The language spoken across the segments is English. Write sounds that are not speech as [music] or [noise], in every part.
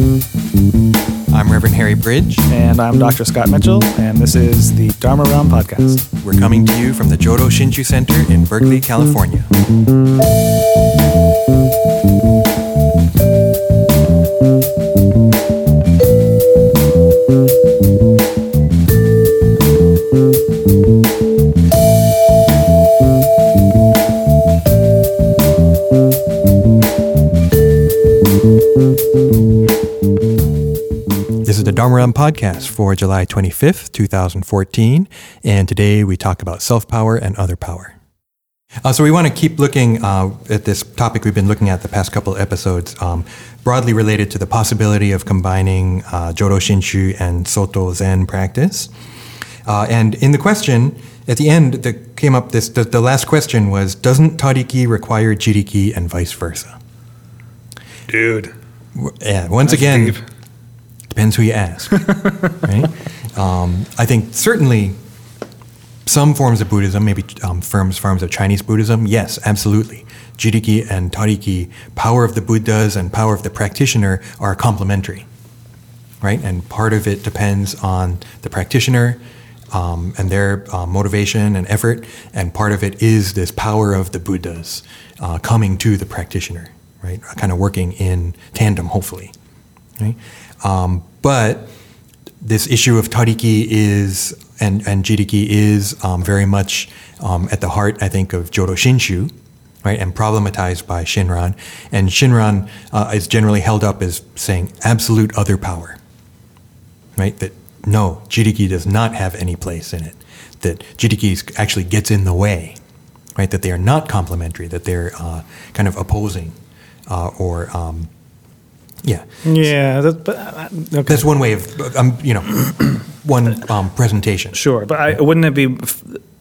I'm Reverend Harry Bridge. And I'm Dr. Scott Mitchell, and this is the Dharma Realm Podcast. We're coming to you from the Jodo Shinshu Center in Berkeley, California. This is the Dharma Realm podcast for July 25th, 2014. And today we talk about self power and other power. Uh, so we want to keep looking uh, at this topic we've been looking at the past couple episodes, um, broadly related to the possibility of combining uh, Jodo Shinshu and Soto Zen practice. Uh, and in the question, at the end, that came up this the, the last question was Doesn't Tariki require Jiriki and vice versa? Dude. Yeah, once That's again, deep. Depends who you ask, [laughs] right? Um, I think certainly some forms of Buddhism, maybe um, forms forms of Chinese Buddhism, yes, absolutely. Jiriki and Tariki, power of the Buddhas and power of the practitioner are complementary, right? And part of it depends on the practitioner um, and their uh, motivation and effort, and part of it is this power of the Buddhas uh, coming to the practitioner, right? Kind of working in tandem, hopefully, right? Um, but this issue of tariki is and and jiriki is um, very much um, at the heart, I think, of Jodo Shinshu, right, and problematized by Shinran. And Shinran uh, is generally held up as saying absolute other power, right? That no, jiriki does not have any place in it. That jiriki actually gets in the way, right? That they are not complementary. That they're uh, kind of opposing, uh, or um, yeah. Yeah, that, but, uh, okay. That's one way of, um, you know, [clears throat] one um, presentation. Sure, but I, wouldn't it be,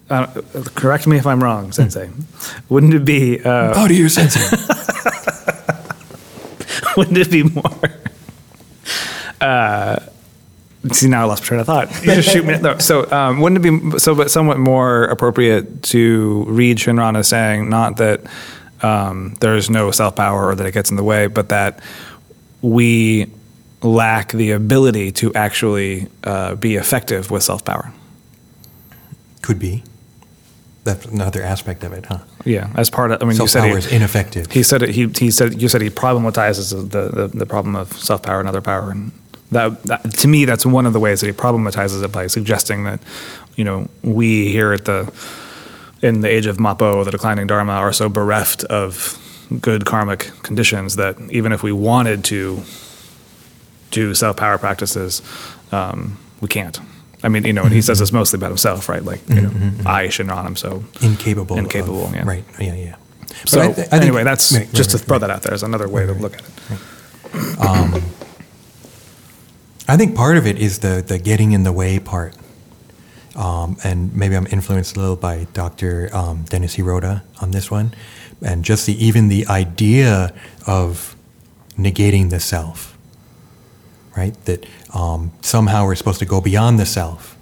uh, correct me if I'm wrong, Sensei, wouldn't it be, uh, How do you sense it? [laughs] wouldn't it be more, [laughs] uh, see now I lost my train of thought. You just shoot me. No, so um, wouldn't it be, so but somewhat more appropriate to read Shinran as saying not that um, there's no self-power or that it gets in the way, but that we lack the ability to actually uh, be effective with self-power. Could be. That's another aspect of it, huh? Yeah, as part of. I mean, you Self power is ineffective. he said it, he he said you said he problematizes the the, the problem of self power and other power, and that, that to me that's one of the ways that he problematizes it by suggesting that you know we here at the in the age of Mapo, the declining Dharma, are so bereft of good karmic conditions that even if we wanted to do self power practices, um, we can't. I mean, you know, and he says this mostly about himself, right? Like, you know, I Shinran, I'm so incapable. of- Incapable, yeah. Right. Yeah. Yeah. But So I thi- I think- anyway, that's right, just right, to throw right. that out there as another way to look at it. I think part of it is the the getting in the way part, um, and maybe I'm influenced a little by Dr. Um, Dennis Hirota on this one, and just the even the idea of negating the self, right? That um, somehow we're supposed to go beyond the self,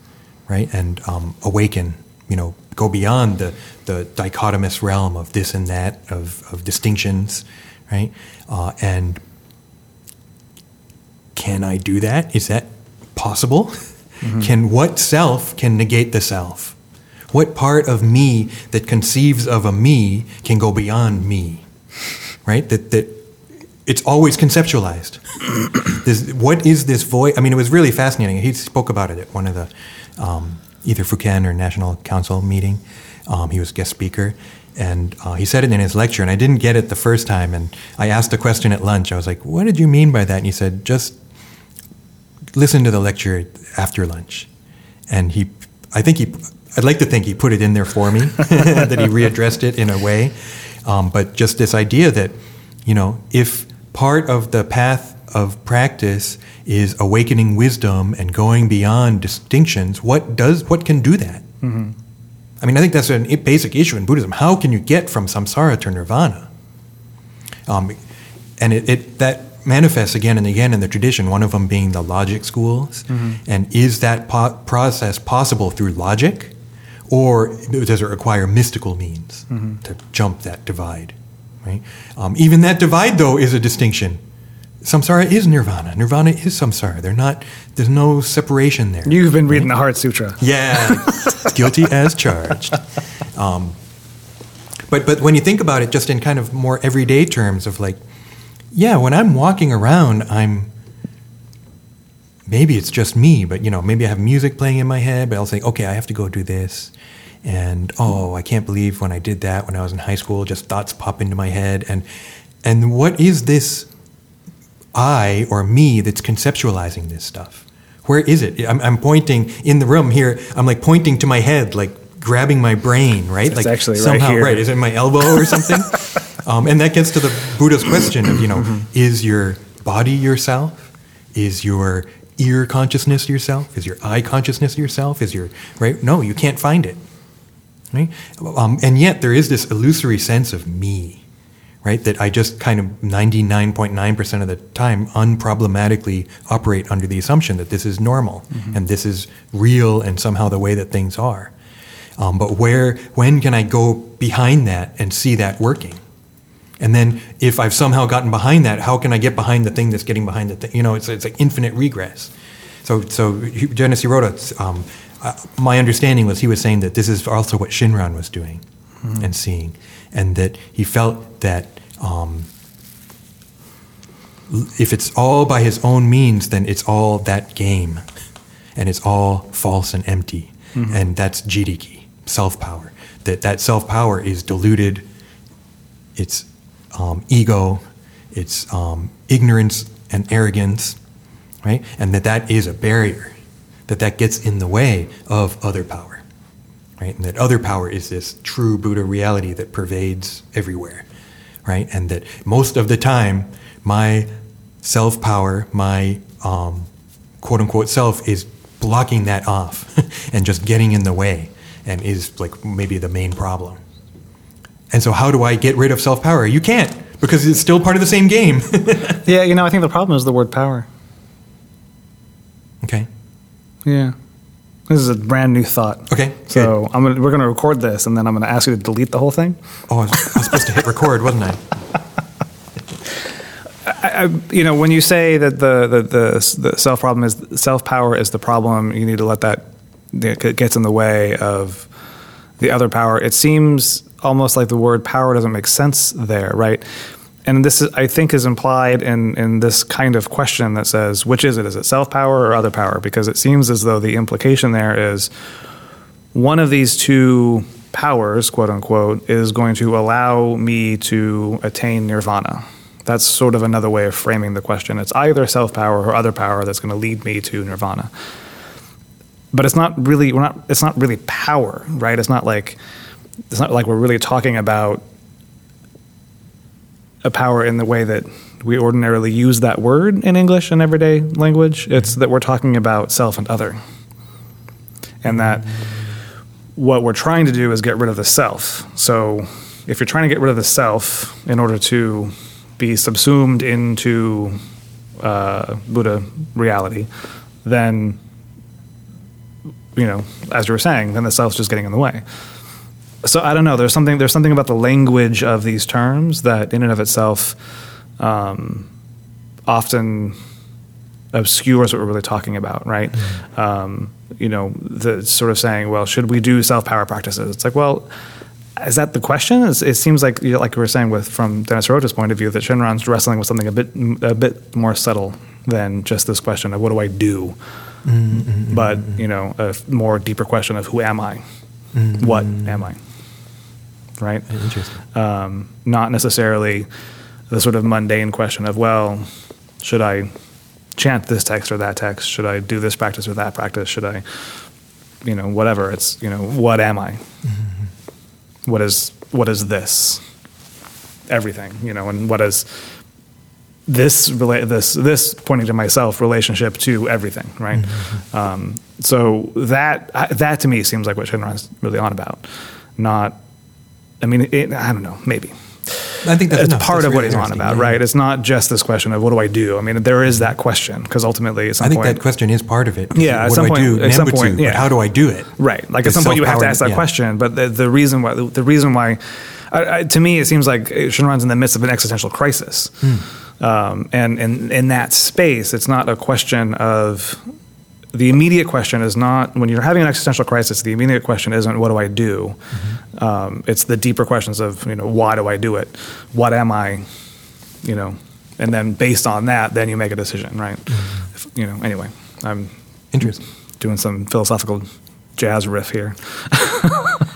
right, and um, awaken. You know, go beyond the the dichotomous realm of this and that of of distinctions, right, uh, and can I do that? Is that possible? Can what self can negate the self? What part of me that conceives of a me can go beyond me? Right? That that it's always conceptualized. [coughs] this, what is this voice? I mean, it was really fascinating. He spoke about it at one of the um, either Fukan or National Council meeting. Um, he was guest speaker, and uh, he said it in his lecture, and I didn't get it the first time. And I asked a question at lunch. I was like, "What did you mean by that?" And he said, "Just listen to the lecture after lunch." And he, I think he, I'd like to think he put it in there for me, [laughs] [laughs] that he readdressed it in a way. Um, but just this idea that, you know, if part of the path of practice is awakening wisdom and going beyond distinctions, what does what can do that? I mean, I think that's a basic issue in Buddhism. How can you get from samsara to nirvana? Um, and it, it that manifests again and again in the tradition. One of them being the logic schools. And is that po- process possible through logic, or does it require mystical means to jump that divide? Right. Um, even that divide, though, is a distinction. samsara is nirvana. Nirvana is samsara. They're not. There's no separation there. You've been reading the Heart Sutra. Yeah, [laughs] guilty as charged. Um, but but when you think about it, just in kind of more everyday terms of like, yeah, when I'm walking around, I'm maybe it's just me, but you know, maybe I have music playing in my head, but I'll say, okay, I have to go do this. And oh, I can't believe when I did that when I was in high school, just thoughts pop into my head. And and what is this I or me that's conceptualizing this stuff? Where is it? I'm, I'm pointing in the room here. I'm like pointing to my head, like grabbing my brain, right? It's like actually right somehow here. right. Is it my elbow or something? [laughs] um, and that gets to the Buddha's question of you know, Mm-hmm. is your body yourself? Is your ear consciousness yourself? Is your eye consciousness yourself? Is your right? No, you can't find it. Right? Um, and yet there is this illusory sense of me, right? That I just kind of 99.9% of the time unproblematically operate under the assumption that this is normal and this is real and somehow the way that things are. Um, but where, when can I go behind that and see that working? And then if I've somehow gotten behind that, how can I get behind the thing that's getting behind the thing? You know, it's, it's like infinite regress. So, so Hirota, um, uh, my understanding was he was saying that this is also what Shinran was doing and seeing, and that he felt that um, if it's all by his own means, then it's all that game, and it's all false and empty, and that's jiriki, self power. That that self power is diluted. It's um, ego, it's um, ignorance and arrogance, right? And that that is a barrier, that that gets in the way of other power, right? And that other power is this true Buddha reality that pervades everywhere, right? And that most of the time, my self power, my um, quote unquote self, is blocking that off [laughs] and just getting in the way and is like maybe the main problem. And so, how do I get rid of self power? You can't because it's still part of the same game. [laughs] Yeah, you know, I think the problem is the word power. okay. Yeah. This is a brand new thought. Okay. So I'm gonna, we're going to record this, and then I'm going to ask you to delete the whole thing. Oh, I was, I was supposed to hit record, wasn't I? [laughs] I, I, you know, when you say that the the, the, the self problem is self power is the problem, you need to let that it gets in the way of the other power. It seems almost like the word power doesn't make sense there, right? And this is, I think, is implied in in this kind of question that says, which is it? Is it self power or other power? Because it seems as though the implication there is one of these two powers, quote unquote, is going to allow me to attain nirvana. That's sort of another way of framing the question. It's either self power or other power that's going to lead me to nirvana. But it's not really we're not it's not really power, right? It's not like it's not like we're really talking about a power in the way that we ordinarily use that word in English and everyday language. It's that we're talking about self and other. And that what we're trying to do is get rid of the self. So if you're trying to get rid of the self in order to be subsumed into uh, Buddha reality, then, you know, as you were saying, then the self's just getting in the way. So I don't know. There's something. There's something about the language of these terms that, in and of itself, um, often obscures what we're really talking about, right? Um, you know, the sort of saying, well, should we do self power practices? It's like, well, is that the question? It's, it seems like, you know, like we were saying with from Dennis Hirota's point of view, that Shinran's wrestling with something a bit a bit more subtle than just this question of what do I do, but you know, a more deeper question of who am I, what am I, right? Interesting. um, not necessarily the sort of mundane question of, well, should I chant this text or that text? Should I do this practice or that practice? Should I, you know, whatever? It's, you know, what am I? What is what is this? Everything, you know, and what is this rela- this this pointing to myself relationship to everything, right? Um, so that I- that to me seems like what Shinran's really on about, not. I mean, it, I don't know, maybe I think that's it's enough. part That's of what he's on about, Yeah, right? It's not just this question of what do I do. I mean, there is that question because ultimately, at some I think point, that question is part of it. Yeah, at What some do point- I do? at some point, yeah. How do I do it? Right. Like The at some point you have to ask that yeah. question. But the, the reason why the reason why I, I, to me it seems like Shinran's in the midst of an existential crisis. Hmm. Um, and in, in that space, it's not a question of the immediate question is not when you're having an existential crisis. The immediate question isn't what do I do. Um, it's the deeper questions of you know why do I do it? What am I? You know, and then based on that, then you make a decision, right? If, you know. Anyway, I'm Interesting. doing some philosophical jazz riff here. [laughs]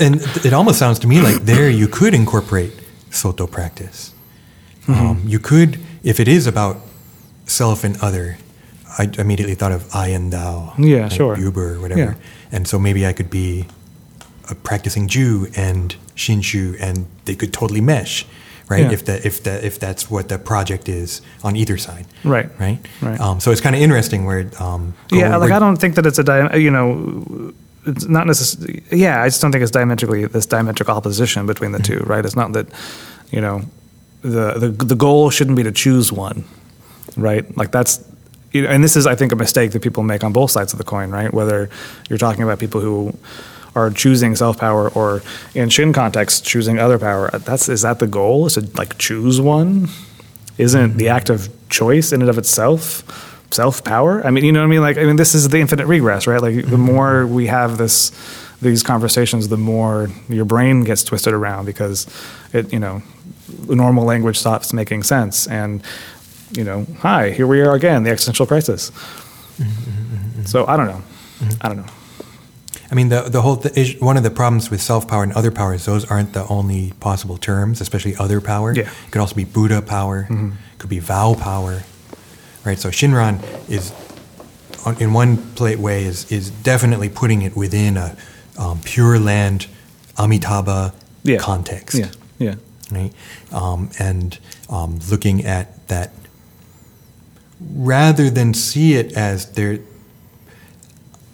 And it almost sounds to me like there you could incorporate Soto practice. Mm-hmm. Um, you could, if it is about self and other, I immediately thought of I and thou. Yeah, like sure. Buber or whatever. Yeah. And so maybe I could be a practicing Jew and Shinshu, and they could totally mesh, right? Yeah. If the if the if that's what the project is on either side, Right. Right. Right. Um, so it's kind of interesting where. Um, Yeah, where- like I don't think that it's a di- you know, it's not necessarily. Yeah, I just don't think it's diametrically this diametric opposition between the two. Right? It's not that you know the the the goal shouldn't be to choose one, right? Like that's. And this is, I think, a mistake that people make on both sides of the coin, right? Whether you're talking about people who are choosing self power, or in Shin context, choosing other power. That's is that the goal? Is to like choose one? Isn't the act of choice in and of itself self power? I mean, you know what I mean? Like, I mean, this is the infinite regress, right? Like, the mm-hmm. more we have this, these conversations, the more your brain gets twisted around because it, you know, normal language stops making sense. And, you know, hi, here we are again, the existential crisis. So I don't know. I don't know. I mean, the the whole th- is- one of the problems with self power and other power is those aren't the only possible terms, especially other power. Yeah. It could also be Buddha power. it Could be vow power, right? So Shinran is, in one plate way, is is definitely putting it within a um, pure land Amitabha Yeah. context Yeah. Yeah. right? Um, and um, looking at that rather than see it as there,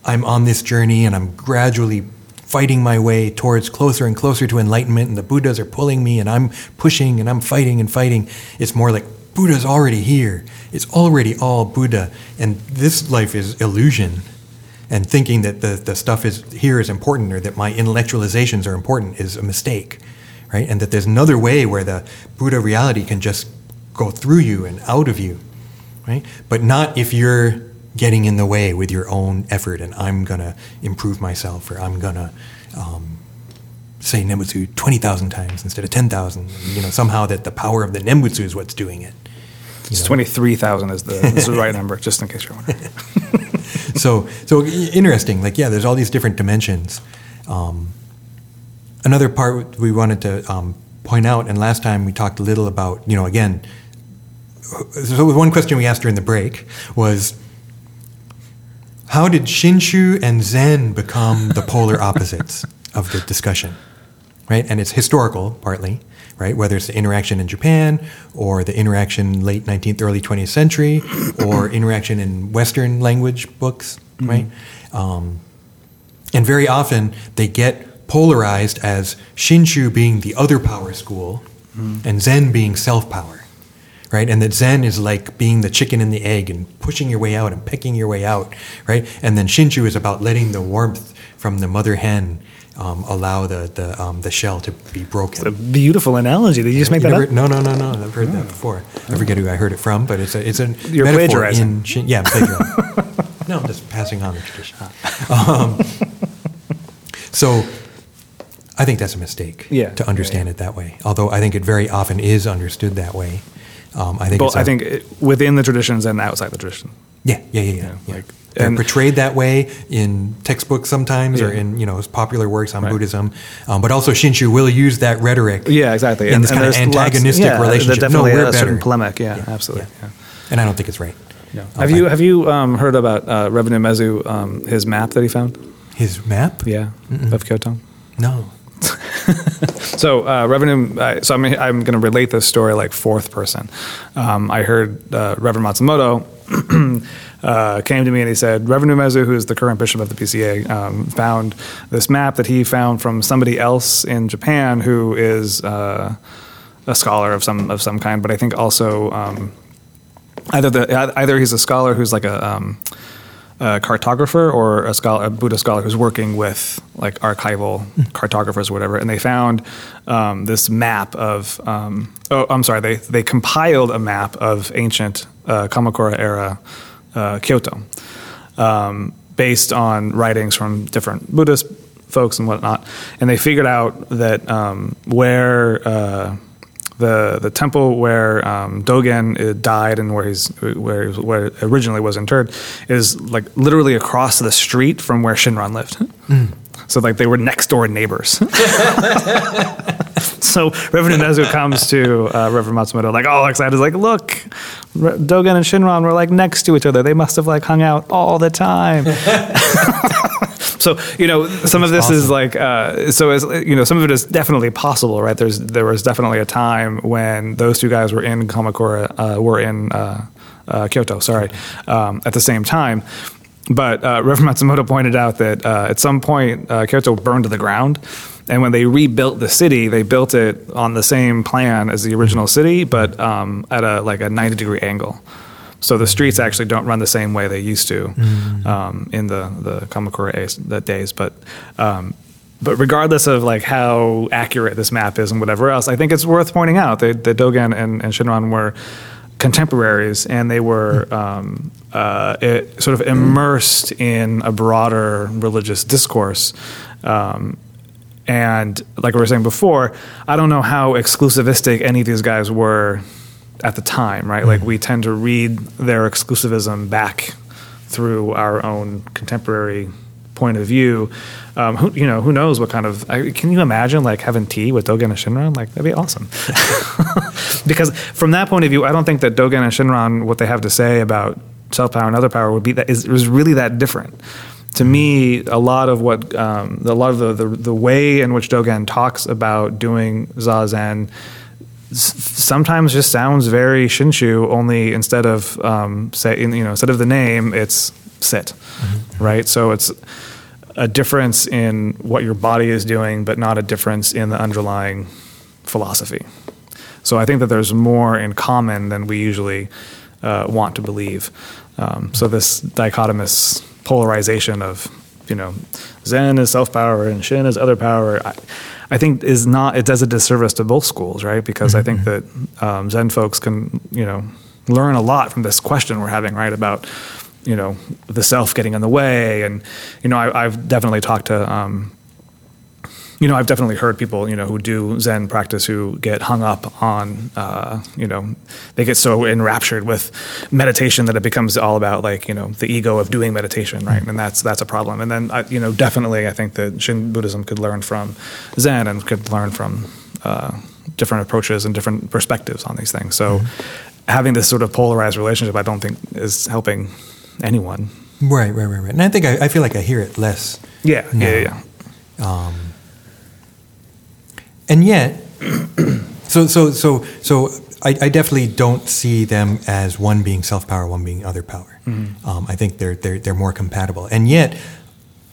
I'm on this journey and I'm gradually fighting my way towards closer and closer to enlightenment, and the Buddhas are pulling me, and I'm pushing and I'm fighting and fighting. It's more like Buddha's already here. It's already all Buddha, and this life is illusion. And thinking that the, the stuff is here is important or that my intellectualizations are important is a mistake, right? And that there's another way where the Buddha reality can just go through you and out of you, right? But not if you're getting in the way with your own effort and I'm gonna improve myself or I'm gonna um, say Nembutsu 20,000 times instead of 10,000. You know, somehow that the power of the Nembutsu is what's doing it. It's 23,000 is the, is the right number, just in case you're wondering. [laughs] so so interesting. Like yeah, there's all these different dimensions. Um, another part we wanted to um, point out, and last time we talked a little about you know again. So one question we asked during the break was, how did Shinshu and Zen become the polar [laughs] opposites of the discussion? Right, and it's historical partly, right? Whether it's the interaction in Japan or the interaction late 19th, early 20th century, or [coughs] interaction in Western language books, right? Um, and very often they get polarized as Shinshu being the other power school and Zen being self power, right? And that Zen is like being the chicken and the egg and pushing your way out and picking your way out, right? And then Shinshu is about letting the warmth from the mother hen um, allow the the, um, the shell to be broken. That's a beautiful analogy. Did you just make You that never- up? No, no, no, no. I've heard that before. I forget who I heard it from, but it's a it's a You're metaphor plagiarizing. in Shin, yeah, I'm plagiarizing. [laughs] no, I'm just passing on the tradition. Um, so, I think that's a mistake. Yeah. to understand it that way. Although I think it very often is understood that way. Um, I think. But I a- think it, within the traditions and outside the tradition. Yeah, yeah, yeah, yeah. Yeah, yeah. like- They're and- portrayed that way in textbooks sometimes, or in you know popular works on Right. Buddhism. Um, but also Shinshu will use that rhetoric. Yeah, exactly. In this kind of there's lots- antagonistic yeah, relationship. There's No, we're a certain better. polemic. Yeah, Yeah, absolutely. yeah. Yeah. And I don't think it's right. No. Have you have you um, heard about uh, Reverend Umezu, um, his map that he found? His map? Yeah, of Kyoto. No. [laughs] So uh, revenue. Uh, so I'm I'm going to relate this story like fourth person. Um, I heard uh, Reverend Matsumoto [clears throat] uh, came to me and he said Reverend Umezu, who is the current bishop of the BCA, um, found this map that he found from somebody else in Japan who is uh, a scholar of some of some kind, but I think also um, either the either he's a scholar who's like a um, a cartographer or a, scholar, a Buddhist scholar who's working with like archival cartographers or whatever, and they found um, this map of. Um, oh, I'm sorry. They they compiled a map of ancient uh, Kamakura era uh, Kyoto, um, based on writings from different Buddhist folks and whatnot, and they figured out that um, where. Uh, the the temple where um, Dogen uh, died and where he's where where originally was interred is like literally across the street from where Shinran lived. Mm. So like they were next door neighbors. [laughs] so Reverend Umezu comes to uh, Reverend Matsumoto like all excited, is like look, Dogen and Shinran were like next to each other. They must have like hung out all the time. [laughs] So you know, some of this awesome. is like uh, so as you know, some of it is definitely possible, right? There's there was definitely a time when those two guys were in Kamakura, uh, were in uh, uh, Kyoto, sorry, um, at the same time. But uh, Reverend Matsumoto pointed out that uh, at some point Kyoto burned to the ground. And when they rebuilt the city, they built it on the same plan as the original city, but um, at a like a ninety degree angle. So the streets actually don't run the same way they used to mm. um, in the the Kamakura days. But um, but regardless of like how accurate this map is and whatever else, I think it's worth pointing out that, that Dogen and, and Shinran were contemporaries and they were mm. um, uh, it, sort of immersed in a broader religious discourse. Um, and like we were saying before, I don't know how exclusivistic any of these guys were at the time, right? Like we tend to read their exclusivism back through our own contemporary point of view. Um, who, you know, who knows what kind of? I, can you imagine like having tea with Dogen and Shinran? Like that'd be awesome. [laughs] because from that point of view, I don't think that Dogen and Shinran, what they have to say about self power and other power, would be that is it was really that different. To me, a lot of what um, a lot of the, the the way in which Dogen talks about doing zazen sometimes just sounds very Shinshu. Only instead of um, say you know instead of the name, it's sit, mm-hmm. right? So it's a difference in what your body is doing, but not a difference in the underlying philosophy. So I think that there's more in common than we usually uh, want to believe. Um, so this dichotomous polarization of you know Zen is self power and Shin is other power. I, I think is not it does a disservice to both schools, right? Because mm-hmm. I think mm-hmm. that um, Zen folks can you know learn a lot from this question we're having, right? About you know the self getting in the way, and you know I, have definitely talked to um, you know, I've definitely heard people, you know, who do Zen practice who get hung up on, uh, you know, they get so enraptured with meditation that it becomes all about like, you know, the ego of doing meditation, right? And that's that's a problem. And then, I, you know, definitely, I think that Shin Buddhism could learn from Zen and could learn from uh, different approaches and different perspectives on these things. So, mm-hmm. having this sort of polarized relationship, I don't think is helping anyone. Right, right, right, right. And I think I, I feel like I hear it less. Yeah, now. yeah, yeah. Um, and yet, [clears throat] so so so so I, I, definitely don't see them as one being self power, one being other power. Mm-hmm. Um, I think they're they're they're more compatible, and yet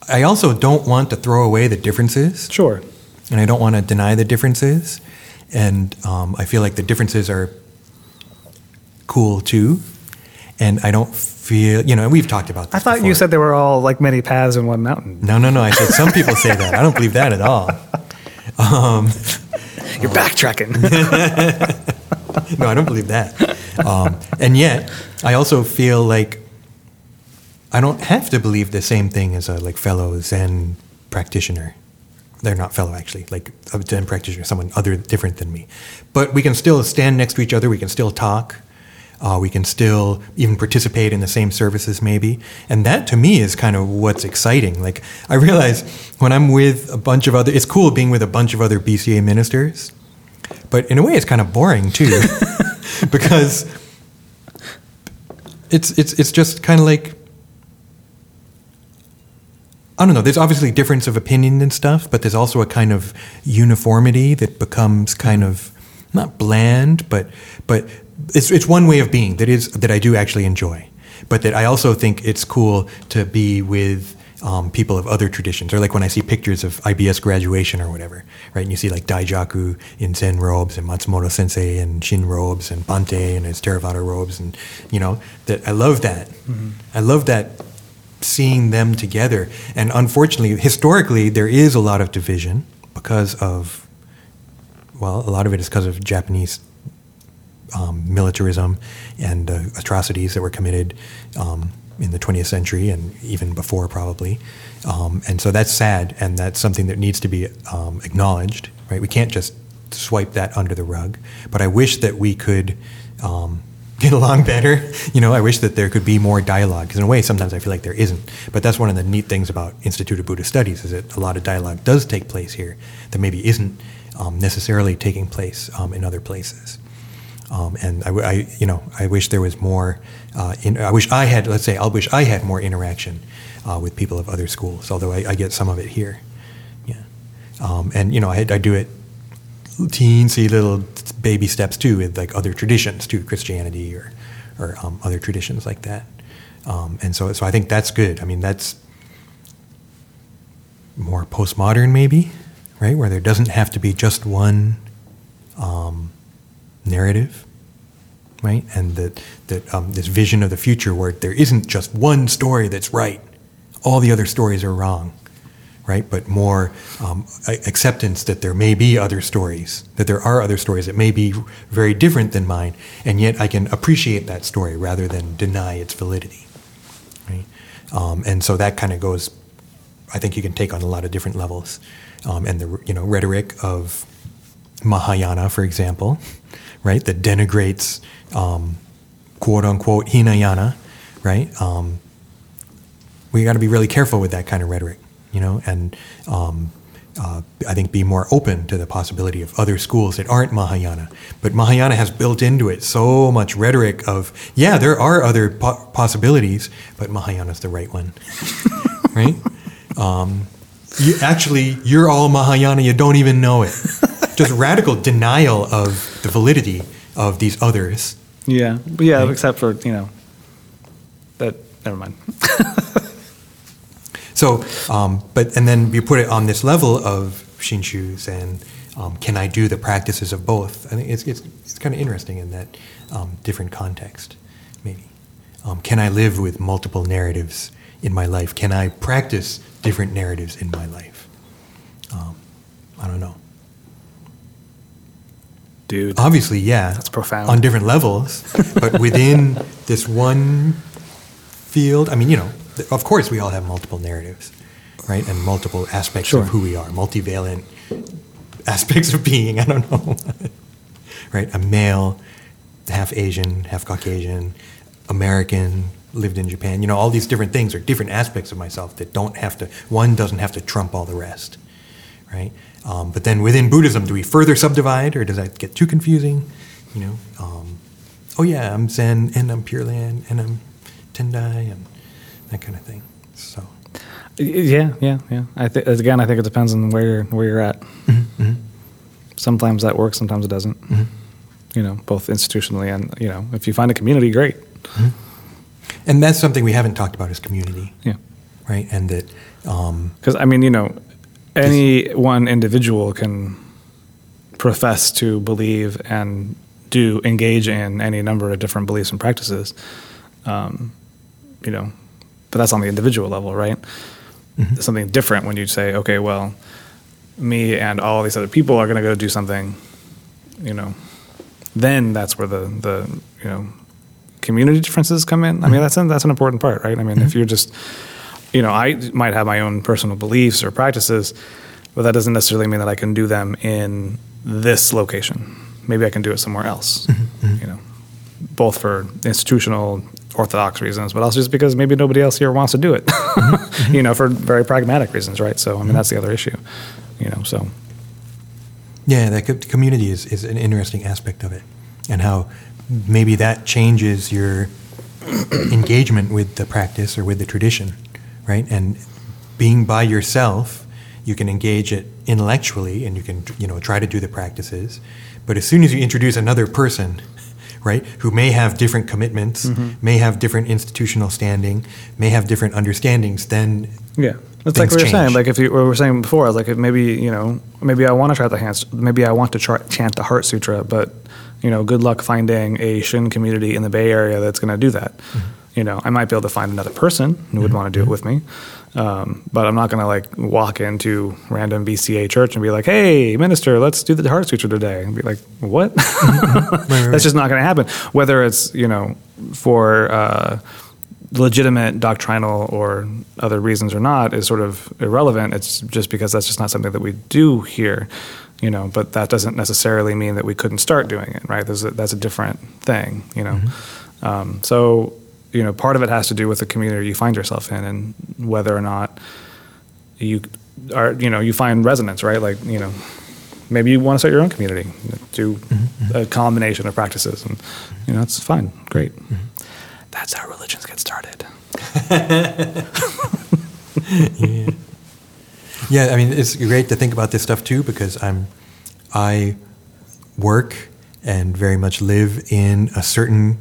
I also don't want to throw away the differences. Sure. And I don't want to deny the differences, and um, I feel like the differences are cool too. And I don't feel, you know, and we've talked about this. I thought before. you said they were all like many paths in one mountain. No, no, no. I said some people say that. I don't believe that at all. [laughs] Um, [laughs] You're backtracking. [laughs] no, I don't believe that. Um, and yet, I also feel like I don't have to believe the same thing as a like fellow Zen practitioner. They're not fellow actually, like a Zen practitioner, someone other different than me. But we can still stand next to each other. We can still talk. Uh, we can still even participate in the same services, maybe. And that to me is kind of what's exciting. Like, I realize when I'm with a bunch of other, it's cool being with a bunch of other BCA ministers, but in a way, it's kind of boring too, [laughs] because it's, it's, it's just kind of like, I don't know. There's obviously difference of opinion and stuff, but there's also a kind of uniformity that becomes kind of not bland, but but it's it's one way of being that is that I do actually enjoy, but that I also think it's cool to be with um, people of other traditions, or like when I see pictures of IBS graduation or whatever, right? And you see like Daijaku in Zen robes and Matsumoto Sensei in Shin robes and Bante in his Theravada robes, and you know that I love that. Mm-hmm. I love that seeing them together. And unfortunately, historically, there is a lot of division because of, well, a lot of it is because of Japanese um, militarism and uh, atrocities that were committed um, in the 20th century and even before, probably. Um, and so that's sad, and that's something that needs to be um, acknowledged, right? We can't just swipe that under the rug. But I wish that we could um, [laughs] get along better. You know, I wish that there could be more dialogue. Because in a way, sometimes I feel like there isn't. But that's one of the neat things about Institute of Buddhist Studies is that a lot of dialogue does take place here that maybe isn't um, necessarily taking place in other places. Um, and I, I, you know, I wish there was more. Uh, in, I wish I had, let's say, I wish I had more interaction uh, with people of other schools. Although I, I get some of it here. Yeah, um, and you know, I, I do it teensy little baby steps too with like other traditions too, Christianity or or um, other traditions like that. Um, and so, so I think that's good. I mean, that's more postmodern, maybe, right? Where there doesn't have to be just one um, narrative, right? And that that um, this vision of the future where there isn't just one story that's right, all the other stories are wrong, right? But more um, acceptance that there may be other stories, that there are other stories that may be very different than mine, and yet I can appreciate that story rather than deny its validity, right? Um, and so that kind of goes. I think you can take on a lot of different levels, um, and the you know rhetoric of Mahayana, for example, right, that denigrates um, quote unquote Hinayana, right? Um, we got to be really careful with that kind of rhetoric, you know, and um, uh, I think be more open to the possibility of other schools that aren't Mahayana. But Mahayana has built into it so much rhetoric of, yeah, there are other po- possibilities, but Mahayana's the right one, [laughs] right? Um, you, actually, you're all Mahayana, you don't even know it. [laughs] Just radical denial of the validity of these others. Yeah, yeah, right? except for you know that. Never mind. [laughs] so, um, but and then you put it on this level of shinshus and um, can I do the practices of both? I think it's it's, it's kind of interesting in that um, different context, maybe. Um, can I live with multiple narratives in my life? Can I practice different narratives in my life? Um, I don't know. Dude. Obviously, yeah. That's profound. On different levels. but within [laughs] this one field, I mean, you know, of course we all have multiple narratives, right? And multiple aspects Sure. of who we are, multivalent aspects of being. I don't know. [laughs] right? A male, half Asian, half Caucasian, American, lived in Japan. You know, all these different things are different aspects of myself that don't have to, one doesn't have to trump all the rest, right? Um, but then within Buddhism, do we further subdivide or does that get too confusing? You know, um, oh yeah, I'm Zen and I'm Pure Land and I'm Tendai and that kind of thing. So, Yeah, yeah, yeah. I think again, I think it depends on where you're, where you're at. Mm-hmm. Sometimes that works, sometimes it doesn't. You know, both institutionally and you know, if you find a community, great. And that's something we haven't talked about as community, Yeah, right? And that, um, because I mean, you know, any one individual can profess to believe and do engage in any number of different beliefs and practices. Um, you know, but that's on the individual level, right? It's something different when you say, okay, well, me and all these other people are going to go do something. You know, then that's where the the you know community differences come in. I mean, mm-hmm. that's an, that's an important part, right? I mean, if mm-hmm. you're just you know, I might have my own personal beliefs or practices, but that doesn't necessarily mean that I can do them in this location. Maybe I can do it somewhere else. Mm-hmm. You know, both for institutional orthodox reasons, but also just because maybe nobody else here wants to do it. [laughs] you know, for very pragmatic reasons, right? So I mean, that's the other issue. You know, so Yeah, that community is, is an interesting aspect of it, and how maybe that changes your [clears throat] engagement with the practice or with the tradition, right? And being by yourself, you can engage it intellectually, and you can you know try to do the practices. But as soon as you introduce another person, [laughs] right, who may have different commitments, mm-hmm. may have different institutional standing, may have different understandings, then Yeah, it's like we were saying. Like if you what we were saying before, like if maybe you know, maybe I want to try the hands, maybe I want to try, chant the Heart Sutra, but you know, good luck finding a Shin community in the Bay Area that's going to do that. Mm-hmm. you know, I might be able to find another person who would want to do it with me. Um, but I'm not going to like walk into random BCA church and be like, "Hey, minister, let's do the Heart Sutra today," and be like, "What?" [laughs] That's just not going to happen. Whether it's you know for uh, legitimate doctrinal or other reasons or not is sort of irrelevant. It's just because that's just not something that we do here, you know. But that doesn't necessarily mean that we couldn't start doing it, right? A, that's a different thing, you know. Mm-hmm. Um, so you know, part of it has to do with the community you find yourself in and whether or not you are, you know, you find resonance, right? Like, you know, maybe you want to start your own community, do mm-hmm. a combination of practices, and you know, it's fine, great. Mm-hmm. That's how religions get started. yeah. [laughs] yeah, I mean, it's great to think about this stuff too because I'm, I work and very much live in a certain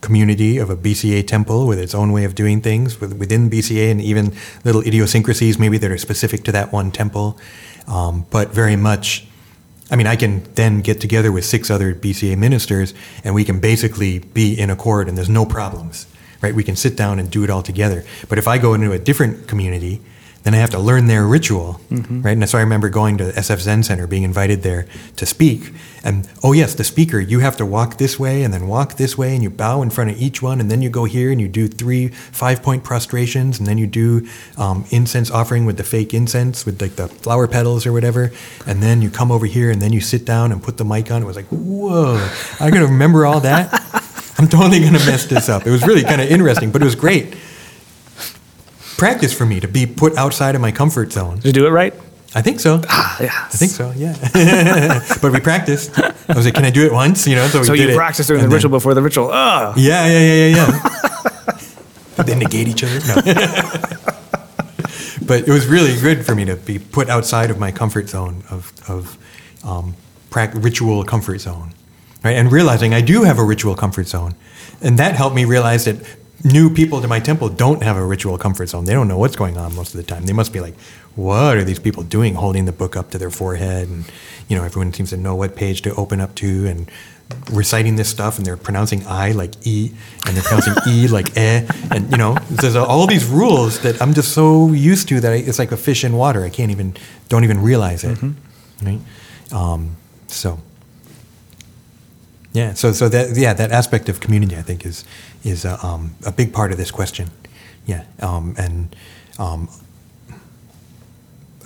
community of a BCA temple with its own way of doing things within BCA and even little idiosyncrasies maybe that are specific to that one temple. Um, but very much, I mean, I can then get together with six other BCA ministers and we can basically be in accord and there's no problems, right? We can sit down and do it all together. But if I go into a different community, then I have to learn their ritual, mm-hmm. right? And so I remember going to SF Zen Center, being invited there to speak. And oh, yes, the speaker, you have to walk this way and then walk this way, and you bow in front of each one, and then you go here and you do three five point prostrations, and then you do um, incense offering with the fake incense, with like the flower petals or whatever. And then you come over here, and then you sit down and put the mic on. It was like, whoa, I gotta remember all that. [laughs] I'm totally gonna mess this up. It was really kind of interesting, but it was great practice for me to be put outside of my comfort zone. Did you do it right? I think so. Ah, yeah. I think so. Yeah. [laughs] but we practiced. I was like, "Can I do it once?" You know. So, we so you practiced doing the ritual before the ritual. Ugh. Yeah, yeah, yeah, yeah, yeah. [laughs] they negate each other. No. [laughs] but it was really good for me to be put outside of my comfort zone of of um, ritual comfort zone, right? And realizing I do have a ritual comfort zone, and that helped me realize that new people to my temple don't have a ritual comfort zone. They don't know what's going on most of the time. They must be like, what are these people doing holding the book up to their forehead? And, you know, everyone seems to know what page to open up to and reciting this stuff and they're pronouncing I like E and they're pronouncing E [laughs] like eh. And, you know, there's all these rules that I'm just so used to that I, it's like a fish in water. I can't even, don't even realize it. Mm-hmm. Right? Um, so. Yeah, so so that yeah that aspect of community I think is is a, um, a big part of this question. Yeah, um, and um,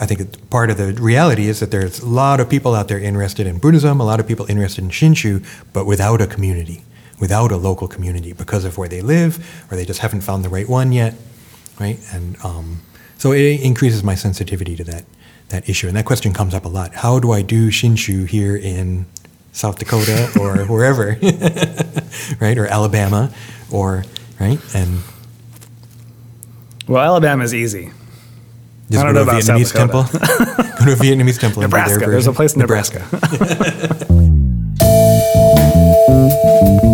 I think part of the reality is that there's a lot of people out there interested in Buddhism, a lot of people interested in Shinshu, but without a community, without a local community because of where they live, or they just haven't found the right one yet, right? And um, so it increases my sensitivity to that that issue, and that question comes up a lot. How do I do Shinshu here in South Dakota or [laughs] wherever, right? Or Alabama or, right? And. Well, Alabama is easy. Just I don't know about Vietnamese South Dakota. temple. [laughs] go to a Vietnamese temple. Nebraska. There's a place in Nebraska. Nebraska. [laughs]